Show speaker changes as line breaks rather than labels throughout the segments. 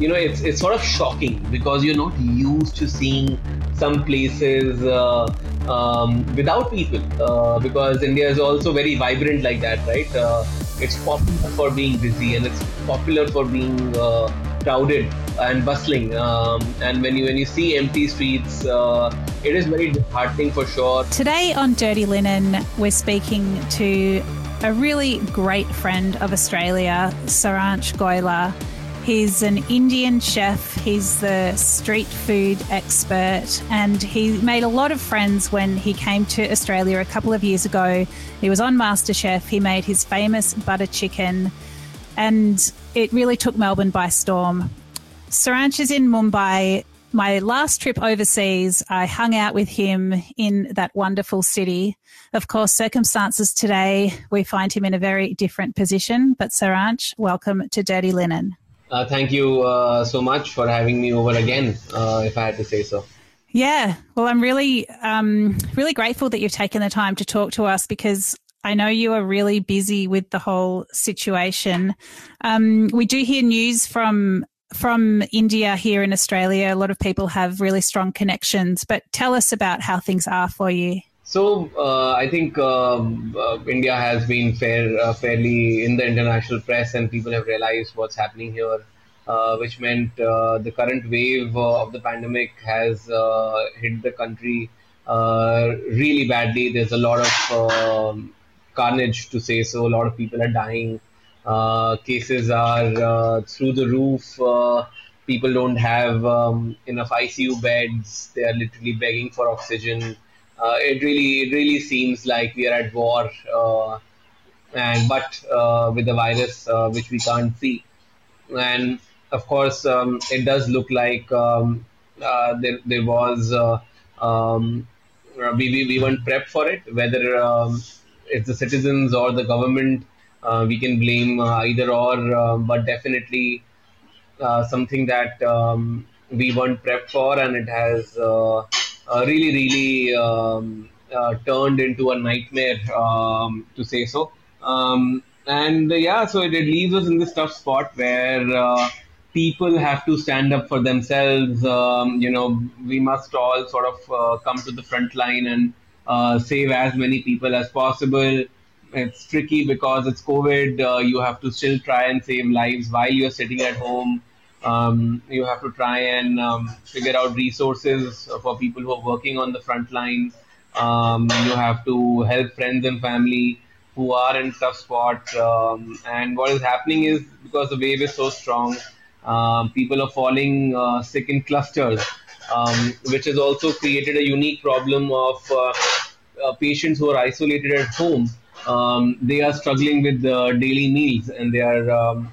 you know, it's it's sort of shocking because you're not used to seeing some places uh, um, without people. Uh, because India is also very vibrant like that, right? Uh, it's popular for being busy and it's popular for being uh, crowded and bustling. Um, and when you when you see empty streets, uh, it is very disheartening for sure.
Today on Dirty Linen, we're speaking to a really great friend of Australia, Saransh Goila. He's an Indian chef, he's the street food expert, and he made a lot of friends when he came to Australia a couple of years ago. He was on MasterChef, he made his famous butter chicken, and it really took Melbourne by storm. Saransh is in Mumbai. My last trip overseas, I hung out with him in that wonderful city. Of course, circumstances today, we find him in a very different position. But Saransh, welcome to Dirty Linen.
Uh, thank you uh, so much for having me over again, uh, if I had to say so.
Yeah, well, I'm really, um, really grateful that you've taken the time to talk to us because I know you are really busy with the whole situation. Um, we do hear news from from India here in Australia. A lot of people have really strong connections, but tell us about how things are for you.
So uh, I think um, uh, India has been fair, uh, fairly in the international press, and people have realized what's happening here, uh, which meant uh, the current wave uh, of the pandemic has hit the country really badly. There's a lot of um, carnage, to say so. A lot of people are dying. cases are through the roof. people don't have um, enough ICU beds. They are literally begging for oxygen uh, it really it really seems like we are at war, uh, and but uh, with the virus which we can't see, and of course um, it does look like um, there there was. Um, we, we, we weren't prepped for it, whether um, it's the citizens or the government, uh, we can blame uh, either or, uh, but definitely something that um, we weren't prepped for, and it has uh, really, really um, uh, turned into a nightmare, um, to say so. Um, and uh, yeah, so it, it, leaves us in this tough spot where people have to stand up for themselves. Um, you know, we must all sort of uh, come to the front line and uh, save as many people as possible. It's tricky because it's COVID. Uh, you have to still try and save lives while you're sitting at home. Um, you have to try and um, figure out resources for people who are working on the front line. Um, you have to help friends and family who are in tough spot. Um, and what is happening is because the wave is so strong, um, people are falling uh, sick in clusters, um, which has also created a unique problem of uh, uh, patients who are isolated at home. they are struggling with daily meals and they are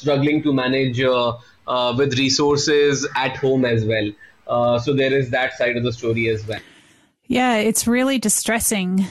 struggling to manage uh, uh, with resources at home as well. Uh, so there is that side of the story as well.
Yeah, it's really distressing.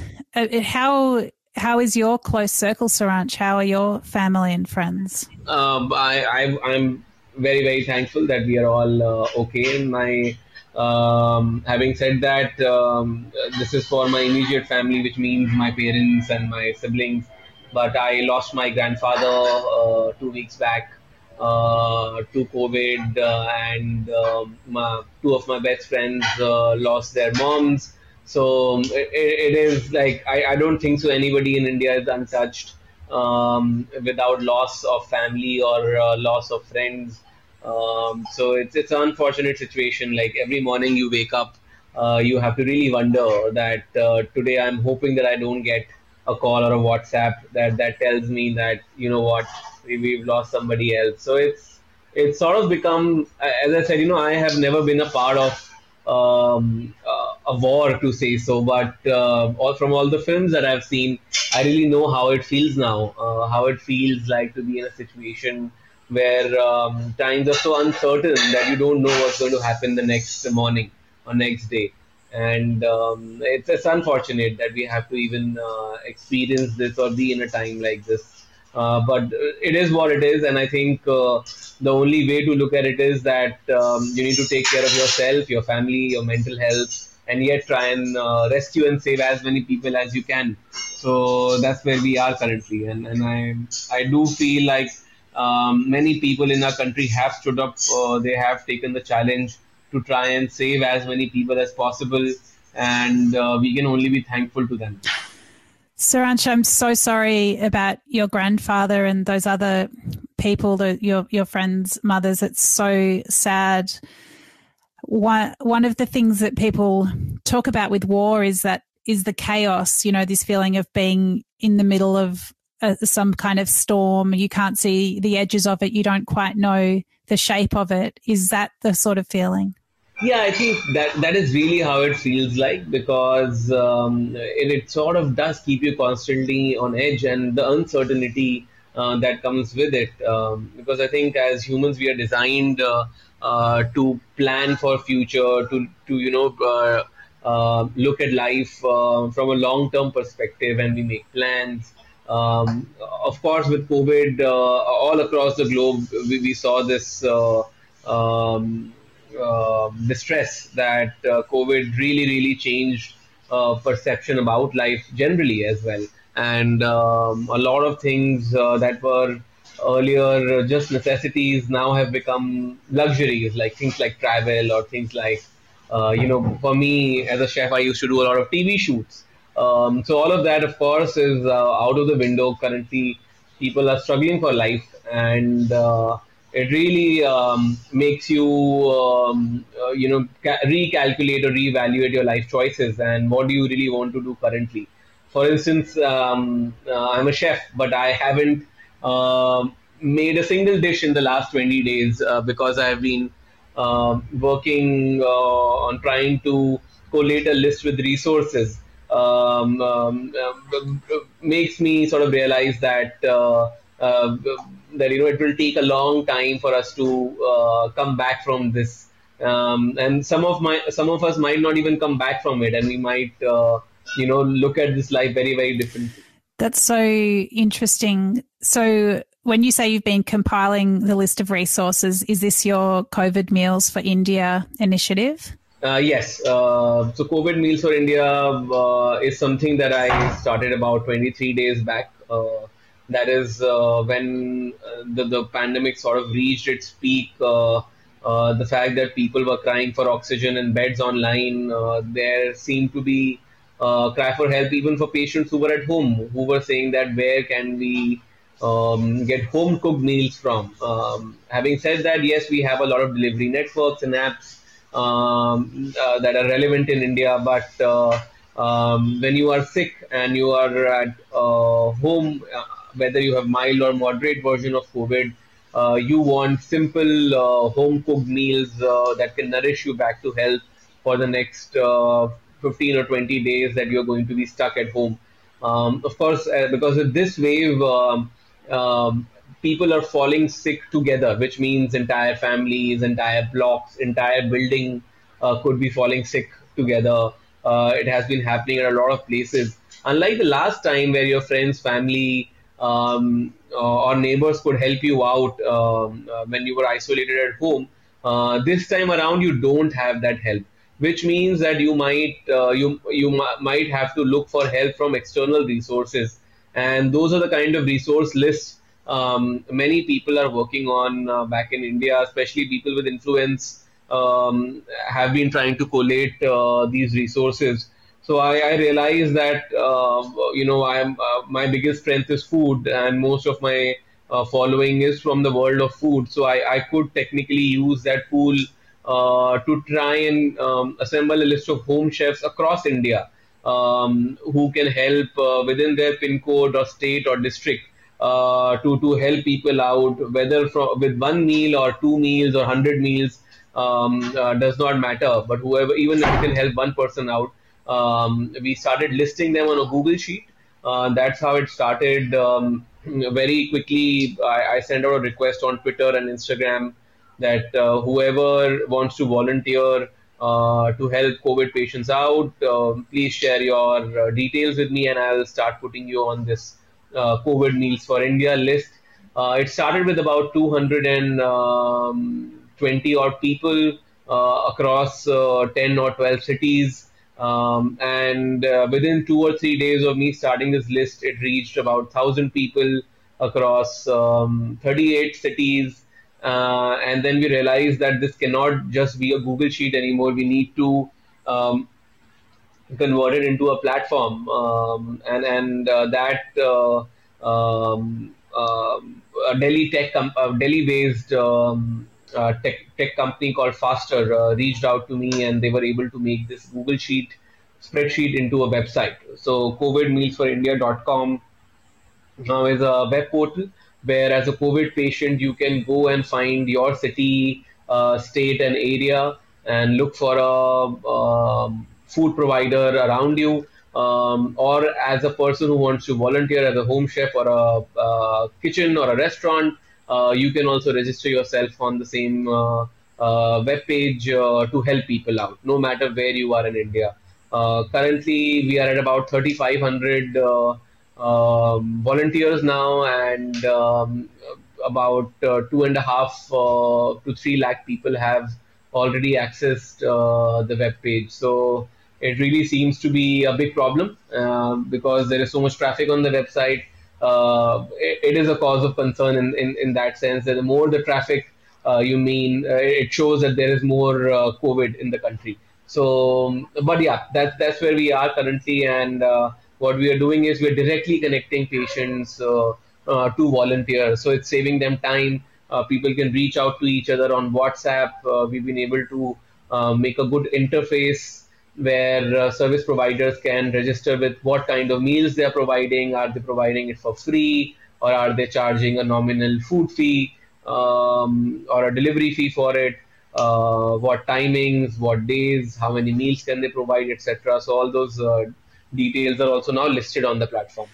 how how is your close circle, Saransh? How are your family and friends?
Um, I, I am very very thankful that we are all uh, okay. My um, having said that, um, this is for my immediate family, which means my parents and my siblings but I lost my grandfather uh, two weeks back uh, to COVID, uh, and um, my, two of my best friends lost their moms. So um, it, it is like I, I don't think so. Anybody in India is untouched um, without loss of family or uh, loss of friends. Um, so it's it's an unfortunate situation. Like every morning you wake up, uh, you have to really wonder that uh, today I'm hoping that I don't get a call or a WhatsApp that that tells me that you know what we, have lost somebody else. So it's it's sort of become, as I said, you know, I have never been a part of um, a war to say so, but uh, all from all the films that I've seen, I really know how it feels now, uh, how it feels like to be in a situation where um, times are so uncertain that you don't know what's going to happen the next morning or next day and um, it's, it's unfortunate that we have to even uh, experience this or be in a time like this. Uh, but it is what it is, and I think uh, the only way to look at it is that um, you need to take care of yourself, your family, your mental health, and yet try and uh, rescue and save as many people as you can. So that's where we are currently, and, and I I do feel like um, many people in our country have stood up. Uh, they have taken the challenge to try and save as many people as possible, and uh, we can only be thankful to them.
Saransh, I'm so sorry about your grandfather and those other people, the, your your friends' mothers. It's so sad. One one of the things that people talk about with war is that is the chaos. You know, this feeling of being in the middle of a, some kind of storm. You can't see the edges of it. You don't quite know the shape of it. Is that the sort of feeling?
Yeah, I think that that is really how it feels like because um, it, it, sort of does keep you constantly on edge and the uncertainty uh, that comes with it. Um, because I think as humans, we are designed uh, uh, to plan for future, to to you know uh, uh, look at life uh, from a long term perspective, and we make plans. Um, of course, with COVID all across the globe, we, we saw this. Um, distress that uh, COVID really, really changed uh, perception about life generally as well. And um, a lot of things that were earlier just necessities now have become luxuries, like things like travel or things like, uh, you know, for me as a chef, I used to do a lot of TV shoots. Um, so all of that, of course, is uh, out of the window. Currently, people are struggling for life, and uh, it really um, makes you um, uh, you know ca- recalculate or reevaluate your life choices and what do you really want to do currently. For instance um, uh, i'm a chef but i haven't uh, made a single dish in the last 20 days uh, because i've been um, working uh, on trying to collate a list with resources. Um, uh, makes me sort of realize that that you know it will take a long time for us to uh, come back from this um, and some of my some of us might not even come back from it and we might uh, you know look at this life very very differently
that's so interesting so when you say you've been compiling the list of resources is this your covid meals for india initiative
uh, yes. Uh, so COVID Meals for India uh, is something that I started about 23 days back. Uh, that is uh, when uh, the, the pandemic sort of reached its peak. Uh, uh, the fact that people were crying for oxygen and beds online, uh, there seemed to be uh, cry for help even for patients who were at home, who were saying that where can we um, get home cooked meals from. Um, having said that, yes, we have a lot of delivery networks and apps um, that are relevant in India, but um, when you are sick and you are at home whether you have mild or moderate version of COVID, uh, you want simple uh, home cooked meals uh, that can nourish you back to health for the next uh, 15 or 20 days that you're going to be stuck at home. Um, of course, uh, because of this wave, um, um, people are falling sick together, which means entire families, entire blocks, entire building uh, could be falling sick together. it has been happening at a lot of places. Unlike the last time where your friends, family, um, uh, or neighbors could help you out um, uh, when you were isolated at home. Uh, this time around, you don't have that help, which means that you might you you m- might have to look for help from external resources, and those are the kind of resource lists um, many people are working on uh, back in India, especially people with influence, um, have been trying to collate uh, these resources. So I, I realized that uh, you know I'm uh, my biggest strength is food, and most of my uh, following is from the world of food. So I, I could technically use that pool uh, to try and um, assemble a list of home chefs across India um, who can help uh, within their pin code or state or district uh, to to help people out, whether from, with one meal or two meals or hundred meals. Um, does not matter, but whoever, even if you can help one person out, um, we started listing them on a Google sheet. Uh, that's how it started. Um, very quickly, I, I, sent out a request on Twitter and Instagram that uh, whoever wants to volunteer uh, to help COVID patients out, um, please share your uh, details with me, and I'll start putting you on this uh, COVID Meals for India list. Uh, it started with about 220 um, odd people across 10 or 12 cities. Um, and uh, within two or three days of me starting this list, it reached about thousand people across um, 38 cities. Uh, and then we realized that this cannot just be a Google Sheet anymore. We need to um, convert it into a platform, um, and and uh, that uh, um, a Delhi tech, com- Delhi-based um, uh, tech tech company called Faster uh, reached out to me, and they were able to make this Google Sheet spreadsheet into a website. So COVIDmealsforindia.com now is a web portal where, as a COVID patient, you can go and find your city, uh, state, and area, and look for a um, food provider around you. Um, or as a person who wants to volunteer as a home chef or a uh, kitchen or a restaurant, you can also register yourself on the same uh, uh web page uh, to help people out, no matter where you are in India. Uh, currently, we are at about 3,500 um, volunteers now, and um, about two and a half to three lakh people have already accessed the web page. So it really seems to be a big problem uh, because there is so much traffic on the website. Uh, it, it is a cause of concern in, in, in that sense that the more the traffic uh, you mean, uh, it shows that there is more uh, COVID in the country. So, um, but yeah, that's that's where we are currently, and uh, what we are doing is we're directly connecting patients to volunteers. So it's saving them time. people can reach out to each other on WhatsApp. we've been able to make a good interface where uh, service providers can register with what kind of meals they are providing. Are they providing it for free, or are they charging a nominal food fee um, or a delivery fee for it? Uh, what timings, what days, how many meals can they provide, etc. So all those uh, details are also now listed on the platform.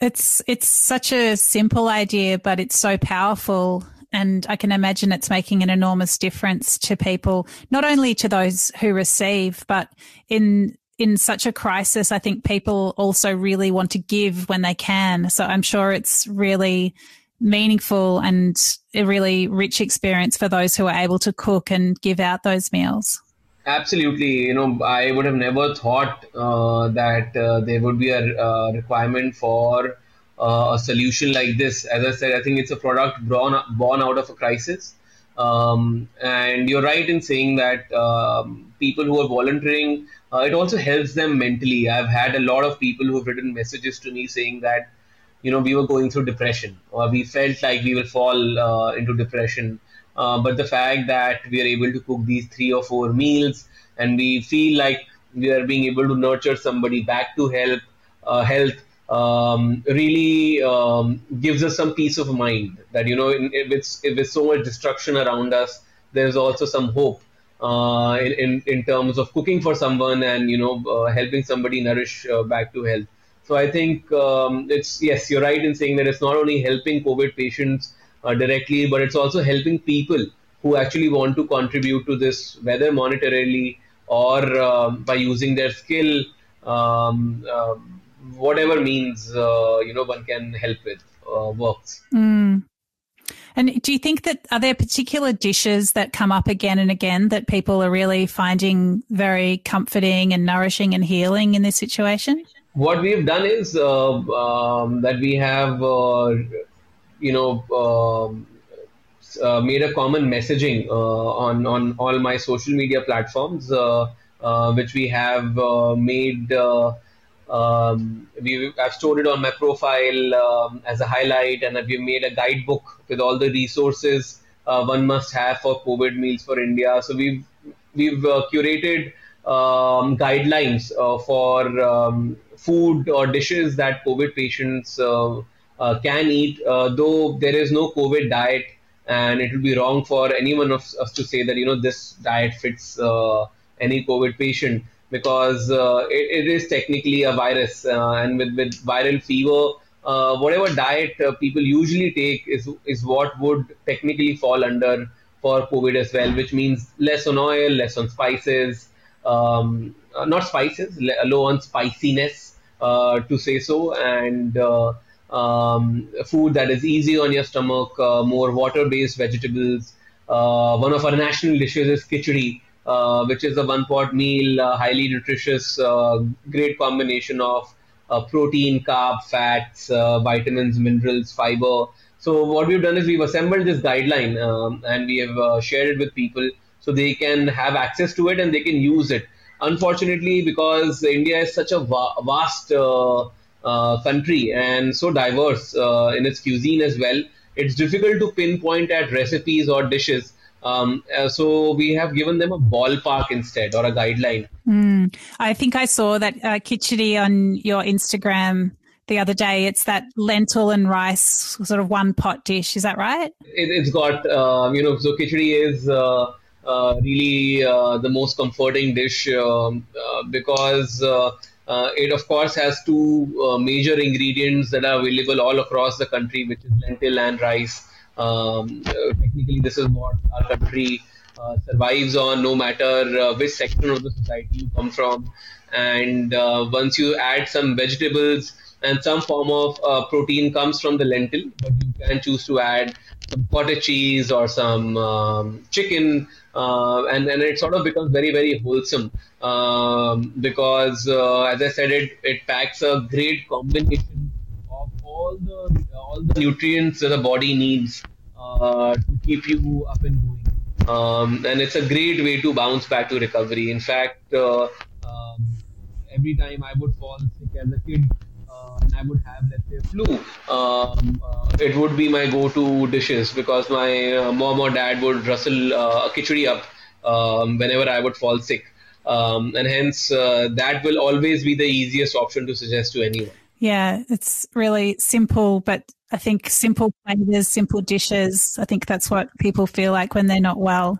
It's it's such a simple idea, but it's so powerful and I can imagine it's making an enormous difference to people, not only to those who receive, but in in such a crisis, I think people also really want to give when they can. So I'm sure it's really meaningful and a really rich experience for those who are able to cook and give out those meals.
Absolutely. You know, I would have never thought uh, that uh, there would be a uh, requirement for uh, a solution like this. As I said, I think it's a product born, born out of a crisis. Um, and you're right in saying that um, people who are volunteering, uh, it also helps them mentally. I've had a lot of people who have written messages to me saying that, you know, we were going through depression or we felt like we will fall uh, into depression. Uh, but the fact that we are able to cook these three or four meals and we feel like we are being able to nurture somebody back to help, uh, health um, really um, gives us some peace of mind that you know if it's if so much destruction around us there's also some hope uh, in, in, in terms of cooking for someone and you know uh, helping somebody nourish uh, back to health. So i think um, it's yes you're right in saying that it's not only helping covid patients uh, directly but it's also helping people who actually want to contribute to this whether monetarily or um, by using their skill um, um whatever means uh, you know one can help with uh, works.
Mm. And do you think that are there particular dishes that come up again and again that people are really finding very comforting and nourishing and healing in this situation?
What we've done is uh, um, that we have, uh, you know, um, uh, made a common messaging uh, on on all my social media platforms, which we have made um, we, I've stored it on my profile um, as a highlight, and we've made a guidebook with all the resources uh, one must have for COVID meals for India. So we've we've uh, curated um, guidelines uh, for um, food or dishes that COVID patients uh, uh, can eat. Uh, though there is no COVID diet, and it would be wrong for anyone of us to say that you know this diet fits any COVID patient because uh, it, it is technically a virus, uh, and with, with viral fever, uh, whatever diet uh, people usually take is is what would technically fall under for COVID as well, which means less on oil, less on spices, um, uh, not spices, low on spiciness, uh, to say so, and um, food that is easy on your stomach, more water-based vegetables. one of our national dishes is khichdi, uh, which is a one pot meal, uh, highly nutritious, uh, great combination of uh, protein, carb, fats, uh, vitamins, minerals, fiber. So what we've done is we've assembled this guideline um, and we have uh, shared it with people so they can have access to it and they can use it. Unfortunately, because India is such a va- vast country and so diverse in its cuisine as well, it's difficult to pinpoint at recipes or dishes. Um, uh, so we have given them a ballpark instead or a guideline.
Mm. I think I saw that uh, khichdi on your Instagram the other day. It's that lentil and rice sort of one pot dish. Is that right?
It, has got, uh, you know, so khichdi is uh, uh, really uh, the most comforting dish um, uh, because uh, it, of course, has two major ingredients that are available all across the country, which is lentil and rice. Um, technically, this is what our country uh, survives on, no matter uh, which section of the society you come from. And uh, once you add some vegetables and some form of protein comes from the lentil, but you can choose to add some cottage cheese or some um, chicken, uh, and then it sort of becomes very very wholesome um, because, uh, as I said, it it packs a great combination of all the all the nutrients that the body needs uh, to keep you up and going. Um, and it's a great way to bounce back to recovery. In fact, uh, um, every time I would fall sick as a kid, uh, and I would have let's say flu, um, uh, it would be my go-to dishes because my uh, mom or dad would rustle uh, a khichdi up um, whenever I would fall sick, um, and hence that will always be the easiest option to suggest to anyone.
Yeah, it's really simple, but I think simple flavors, simple dishes. I think that's what people feel like when they're not well.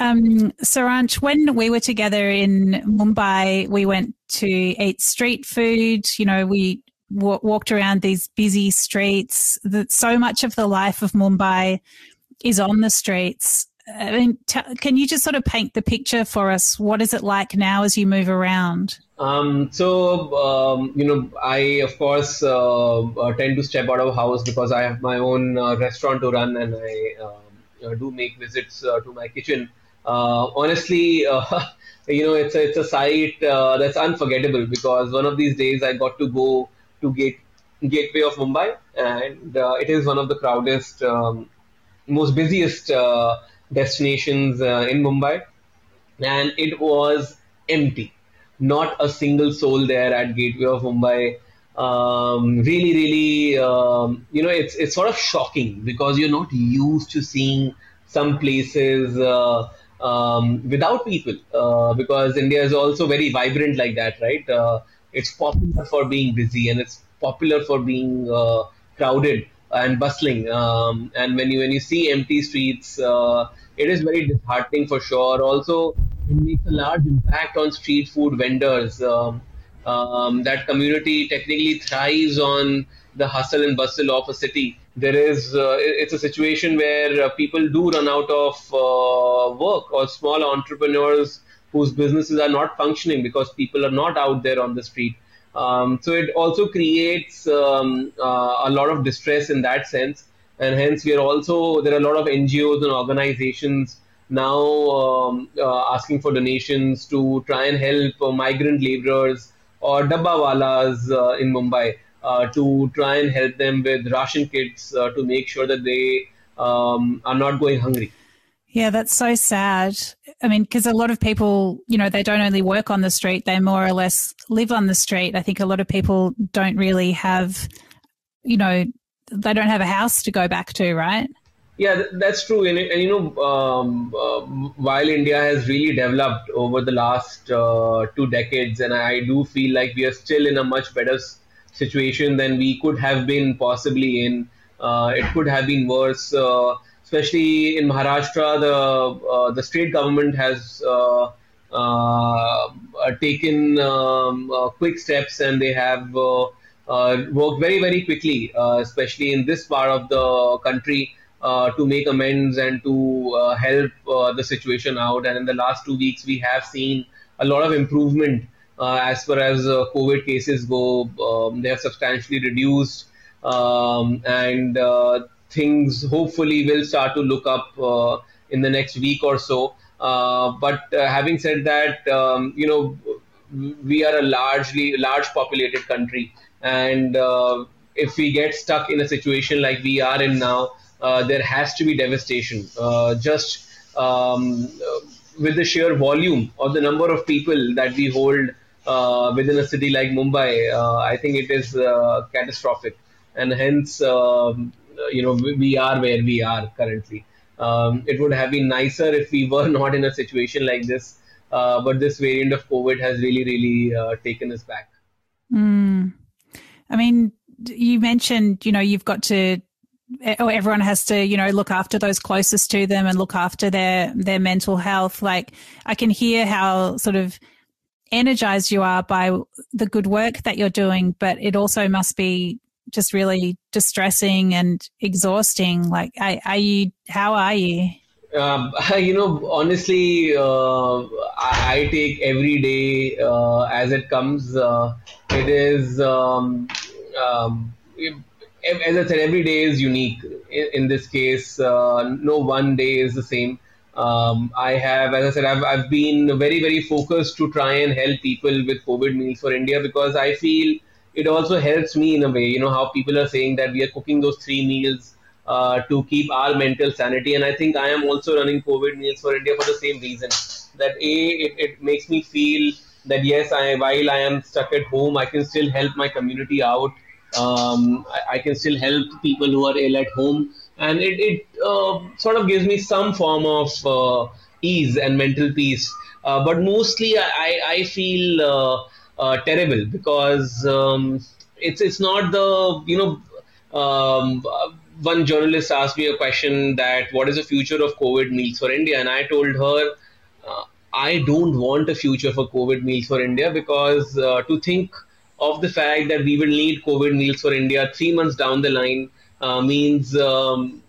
Um, Saransh, when we were together in Mumbai, we went to eat street food. You know, we w- walked around these busy streets. That so much of the life of Mumbai is on the streets. I mean, t- can you just sort of paint the picture for us? What is it like now as you move around?
Um, so, um, you know, I, of course, uh, uh, tend to step out of house because I have my own uh, restaurant to run and I um, do make visits uh, to my kitchen. Uh, honestly, you know, it's a, it's a sight that's unforgettable because one of these days I got to go to Gate, Gateway of Mumbai and it is one of the proudest, um, most busiest destinations in Mumbai. And it was empty not a single soul there at Gateway of Mumbai. Um, really, really, um, you know, it's it's sort of shocking because you're not used to seeing some places uh, um, without people. Uh, because India is also very vibrant like that, right? Uh, it's popular for being busy and it's popular for being uh, crowded and bustling. Um, and when you when you see empty streets, uh, it is very disheartening for sure. Also, it makes a large impact on street food vendors. Um, um, that community technically thrives on the hustle and bustle of a city. There is, uh, it's a situation where uh, people do run out of uh, work or small entrepreneurs whose businesses are not functioning because people are not out there on the street. Um, so it also creates um, uh, a lot of distress in that sense. And hence, we are also, there are a lot of NGOs and organizations now um, uh, asking for donations to try and help uh, migrant laborers or dabbawalas uh, in Mumbai uh, to try and help them with ration kits uh, to make sure that they um, are not going hungry.
Yeah, that's so sad. I mean, because a lot of people, you know, they don't only work on the street, they more or less live on the street. I think a lot of people don't really have, you know, they don't have a house to go back to, right?
Yeah, that's true. And, and you know, um, uh, while India has really developed over the last uh, two decades, and I do feel like we are still in a much better situation than we could have been possibly in. Uh, it could have been worse, uh, especially in Maharashtra. The uh, the state government has uh, taken um, quick steps, and they have worked very very quickly, especially in this part of the country uh, to make amends and to uh, help uh, the situation out. And in the last two weeks, we have seen a lot of improvement as far as COVID cases go. Um, they have substantially reduced, um, and things hopefully will start to look up in the next week or so. Uh, but uh, having said that, um, you know, we are a largely large populated country, and uh, if we get stuck in a situation like we are in now, uh, there has to be devastation. Uh, just um, with the sheer volume of the number of people that we hold uh, within a city like Mumbai, uh, I think it is uh, catastrophic, and hence um, you know we are where we are currently. Um, it would have been nicer if we were not in a situation like this, uh, but this variant of COVID has really, really uh, taken us back.
Mm. I mean, you mentioned, you know, you've got to or everyone has to you know look after those closest to them and look after their their mental health like i can hear how sort of energized you are by the good work that you're doing but it also must be just really distressing and exhausting like are, are you how are you
um, you know honestly uh, I, take every day uh, as it comes uh, it is um, um, as I said, every day is unique. In, in this case, uh, no one day is the same. Um, I have, as I said, I've, I've been very, very focused to try and help people with COVID meals for India because I feel it also helps me in a way. You know, how people are saying that we are cooking those three meals uh, to keep our mental sanity. And I think I am also running COVID meals for India for the same reason. That A, it, it makes me feel that yes, I, while I am stuck at home, I can still help my community out um, I, I, can still help people who are ill at home, and it, it uh, sort of gives me some form of uh, ease and mental peace. Uh, but mostly, I, I feel uh, uh, terrible because um, it's it's not the you know um, one journalist asked me a question that what is the future of COVID meals for India, and I told her. Uh, I don't want a future for COVID meals for India because to think of the fact that we will need COVID meals for India three months down the line uh, means um,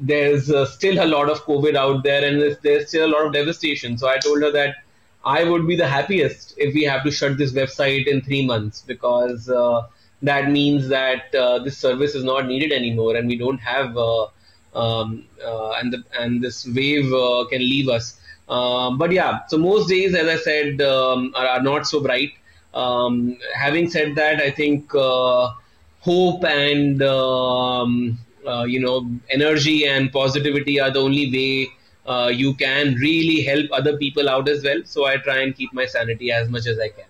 there's uh, still a lot of COVID out there and there's, there's, still a lot of devastation. So I told her that I would be the happiest if we have to shut this website in three months because uh, that means that uh, this service is not needed anymore and we don't have uh, um, uh, and the, and this wave can leave us. but yeah, so most days, as I said, um, are, are not so bright. Um, having said that, I think uh, hope and um, uh, you know energy and positivity are the only way uh, you can really help other people out as well. So I try and keep my sanity as much as I can.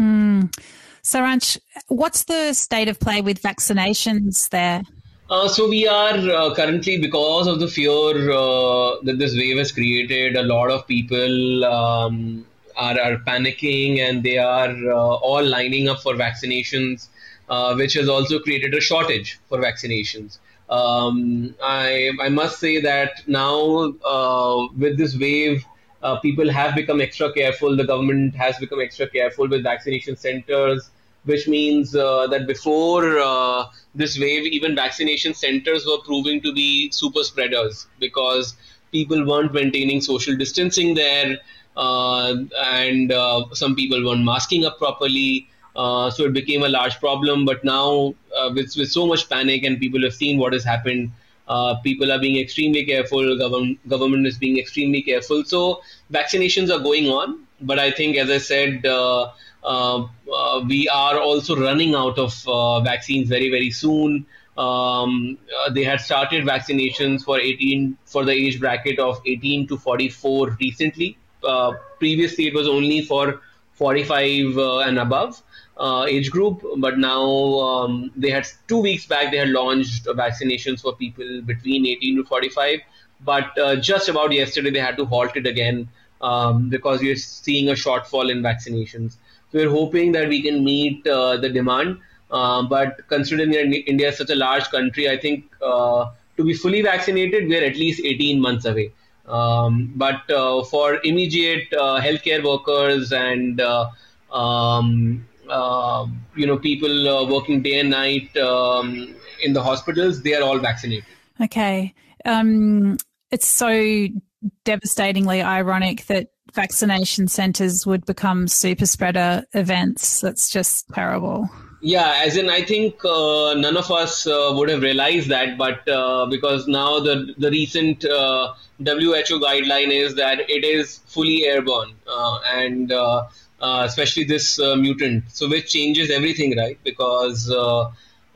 Mm. Saransh, what's the state of play with vaccinations there?
Uh, so we are uh, currently because of the fear uh, that this wave has created a lot of people um, are, are panicking and they are uh, all lining up for vaccinations, uh, which has also created a shortage for vaccinations. Um, I, I must say that now uh, with this wave, uh, people have become extra careful. The government has become extra careful with vaccination centers, which means uh, that before uh, this wave, even vaccination centers were proving to be super spreaders because people weren't maintaining social distancing there. Uh, and uh, some people weren't masking up properly. Uh, so it became a large problem. But now, with, with so much panic and people have seen what has happened, uh, people are being extremely careful. Government government is being extremely careful. So vaccinations are going on, but I think, as I said, uh, uh, we are also running out of vaccines very very soon. Um, they had started vaccinations for 18 for the age bracket of 18 to 44 recently. Uh, previously it was only for 45 uh, and above uh, age group, but now um, they had two weeks back they had launched vaccinations for people between 18 to 45. But just about yesterday they had to halt it again um, because we are seeing a shortfall in vaccinations. So we're hoping that we can meet uh, the demand. Uh, but considering India is such a large country, I think uh, to be fully vaccinated, we're at least 18 months away. Um, but uh, for immediate uh, healthcare workers and uh, um, you know people working day and night um, in the hospitals, they are all vaccinated.
Okay, um, it's so devastatingly ironic that vaccination centres would become super spreader events. That's just terrible.
Yeah, as in, I think uh, none of us uh, would have realized that, but uh, because now the the recent uh, WHO guideline is that it is fully airborne, uh, and uh, especially this mutant. So which changes everything, right? Because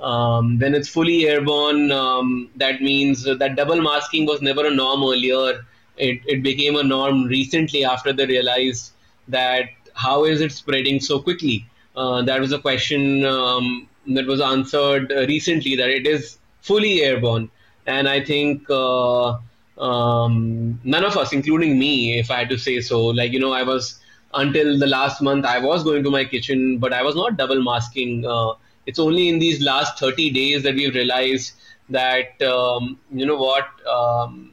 um, when it's fully airborne, um, that means that double masking was never a norm earlier. It, it became a norm recently after they realized that how is it spreading so quickly? Uh, that was a question um, that was answered uh, recently that it is fully airborne. And I think uh, um, none of us, including me, if I had to say so, like, you know, I was until the last month, I was going to my kitchen, but I was not double masking. Uh, it's only in these last 30 days that we've realized that, um, you know what, um,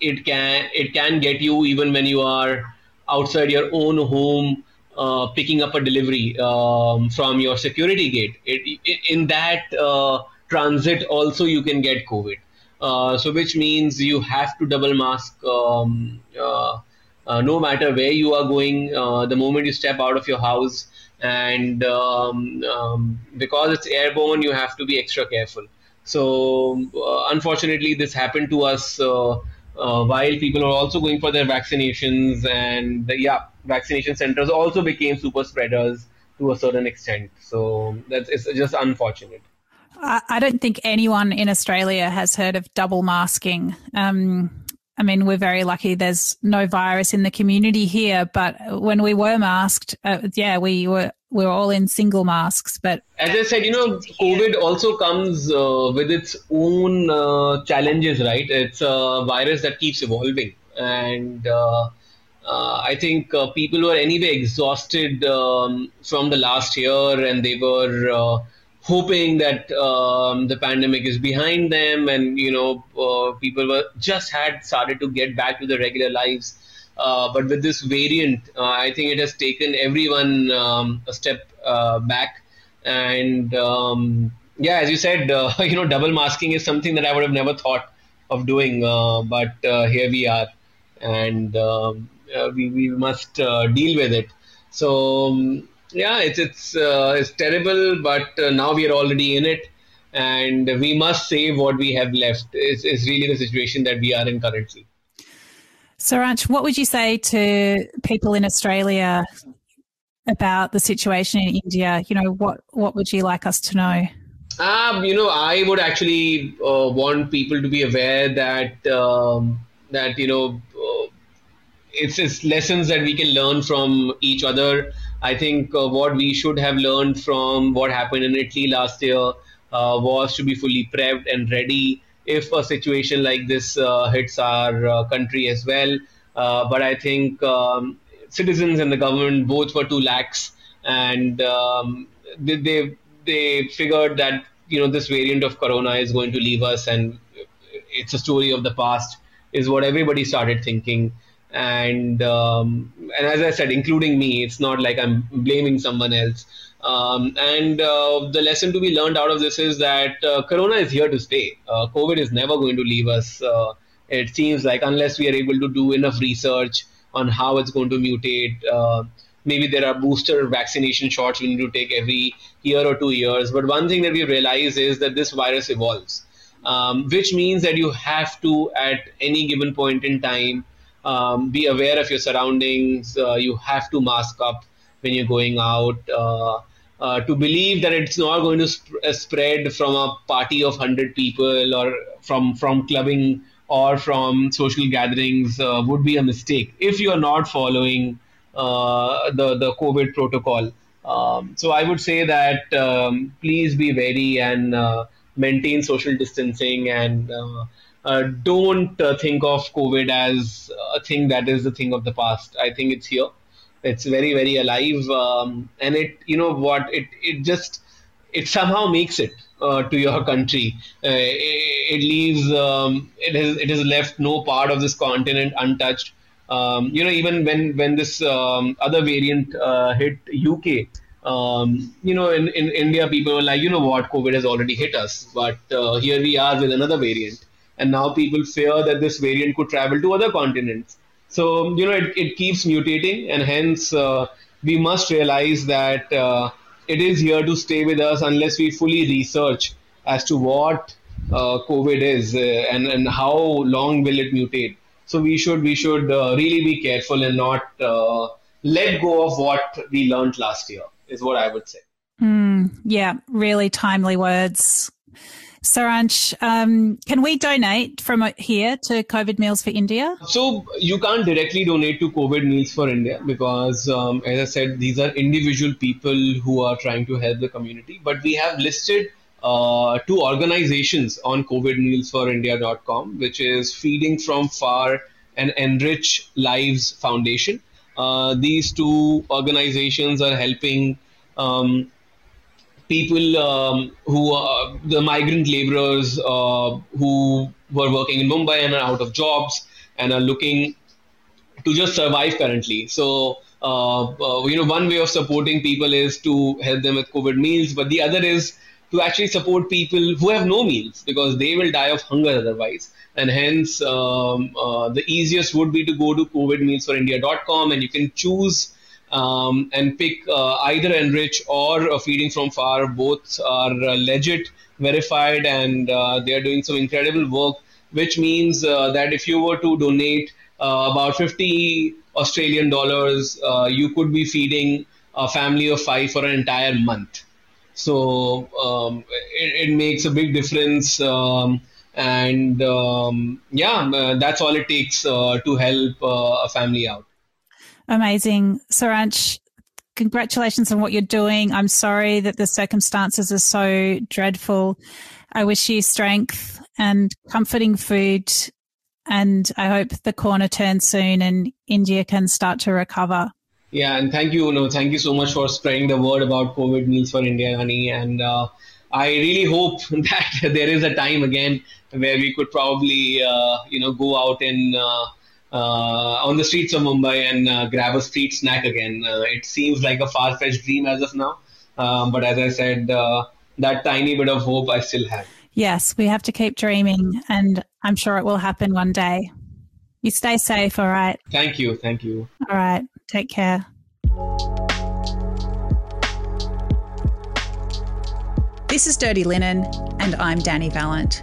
it can it can get you even when you are outside your own home uh, picking up a delivery um, from your security gate. It, in that uh, transit, also you can get COVID. Uh, so, which means you have to double mask um, uh, uh, no matter where you are going. The moment you step out of your house, and um, um, because it's airborne, you have to be extra careful. So, unfortunately, this happened to us uh, while people are also going for their vaccinations and the, yeah vaccination centers also became super spreaders to a certain extent so that's it's just unfortunate
I don't think anyone in Australia has heard of double masking. Um, I mean, we're very lucky there's no virus in the community here, but when we were masked, uh, yeah, we were we were all in single masks. But
as I said, you know, COVID also comes uh, with its own uh, challenges, right? It's a virus that keeps evolving, and uh, uh, I think uh, people were anyway exhausted um, from the last year, and they were hoping that um, the pandemic is behind them and you know uh, people were just had started to get back to their regular lives uh, but with this variant uh, i think it has taken everyone um, a step uh, back and um, yeah as you said uh, you know double masking is something that i would have never thought of doing uh, but here we are and um, we, we must deal with it so um, yeah, it's it's uh, it's terrible, but uh, now we are already in it, and we must save what we have left. Is is really the situation that we are in currently.
Saransh, what would you say to people in Australia about the situation in India? You know, what what would you like us to know?
Um, you know, I would actually uh, want people to be aware that um, that you know uh, it's, it's lessons that we can learn from each other I think uh, what we should have learned from what happened in Italy last year uh, was to be fully prepped and ready if a situation like this uh, hits our uh, country as well. Uh, but I think um, citizens and the government both were too lax, and um, they, they they figured that you know this variant of corona is going to leave us, and it's a story of the past, is what everybody started thinking and um, and as I said, including me, it's not like I'm blaming someone else. Um, and uh, the lesson to be learned out of this is that uh, Corona is here to stay. Uh, COVID is never going to leave us. Uh, it seems like unless we are able to do enough research on how it's going to mutate. Uh, maybe there are booster vaccination shots we need to take every year or two years. But one thing that we realize is that this virus evolves, um, which means that you have to, at any given point in time, um, be aware of your surroundings. Uh, you have to mask up when you're going out. Uh, uh, to believe that it's not going to sp- uh, spread from a party of 100 people or from, from clubbing or from social gatherings uh, would be a mistake if you are not following uh, the, the COVID protocol. Um, so I would say that um, please be wary and maintain social distancing and uh, don't uh, think of COVID as a thing that is the thing of the past. I think it's here. It's very, very alive, um, and it, you know, what it, it just, it somehow makes it uh, to your country. Uh, it, it, leaves, um, it has, it has left no part of this continent untouched. Um, you know, even when when this um, other variant uh, hit UK, um, you know, in, in India, people were like, you know what, COVID has already hit us, but uh, here we are with another variant and now people fear that this variant could travel to other continents. So you know it, it keeps mutating, and hence uh, we must realize that uh, it is here to stay with us unless we fully research as to what uh, COVID is uh, and and how long will it mutate. So we should we should uh, really be careful and not let go of what we learned last year, is what I would say.
Mm, yeah, really timely words. Saransh, um, can we donate from here to COVID Meals for India?
So you can't directly donate to COVID Meals for India because, um, as I said, these are individual people who are trying to help the community. But we have listed uh, two organizations on COVIDMealsForIndia.com, which is Feeding from Far and Enrich Lives Foundation. Uh, these two organizations are helping um, people um, who are the migrant laborers uh, who were working in Mumbai and are out of jobs and are looking to just survive currently. So, uh, uh, you know, one way of supporting people is to help them with COVID meals, but the other is to actually support people who have no meals because they will die of hunger otherwise. And hence, um, uh, the easiest would be to go to covidmealsforindia.com and you can choose um, and pick uh, either Enrich or Feeding from Far. Both are uh, legit, verified, and uh, they are doing some incredible work. Which means uh, that if you were to donate uh, about 50 Australian dollars, uh, you could be feeding a family of five for an entire month. So um, it, it, makes a big difference. Um, and um, yeah, that's all it takes to help a family out.
Amazing. Saransh, congratulations on what you're doing. I'm sorry that the circumstances are so dreadful. I wish you strength and comforting food. And I hope the corner turns soon and India can start to recover.
Yeah, and thank you. No, thank you so much for spreading the word about COVID meals for India, honey. And uh, I really hope that there is a time again where we could probably, uh, you know, go out uh, uh, on the streets of Mumbai and uh, grab a street snack again. Uh, it seems like a far fetched dream as of now. Um, but as I said, that tiny bit of hope I still have.
Yes, we have to keep dreaming, and I'm sure it will happen one day. You stay safe, all right?
Thank you. Thank you.
All right. Take care. This is Dirty Linen, and I'm Dani Valent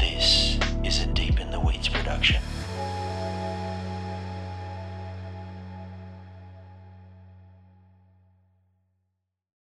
this.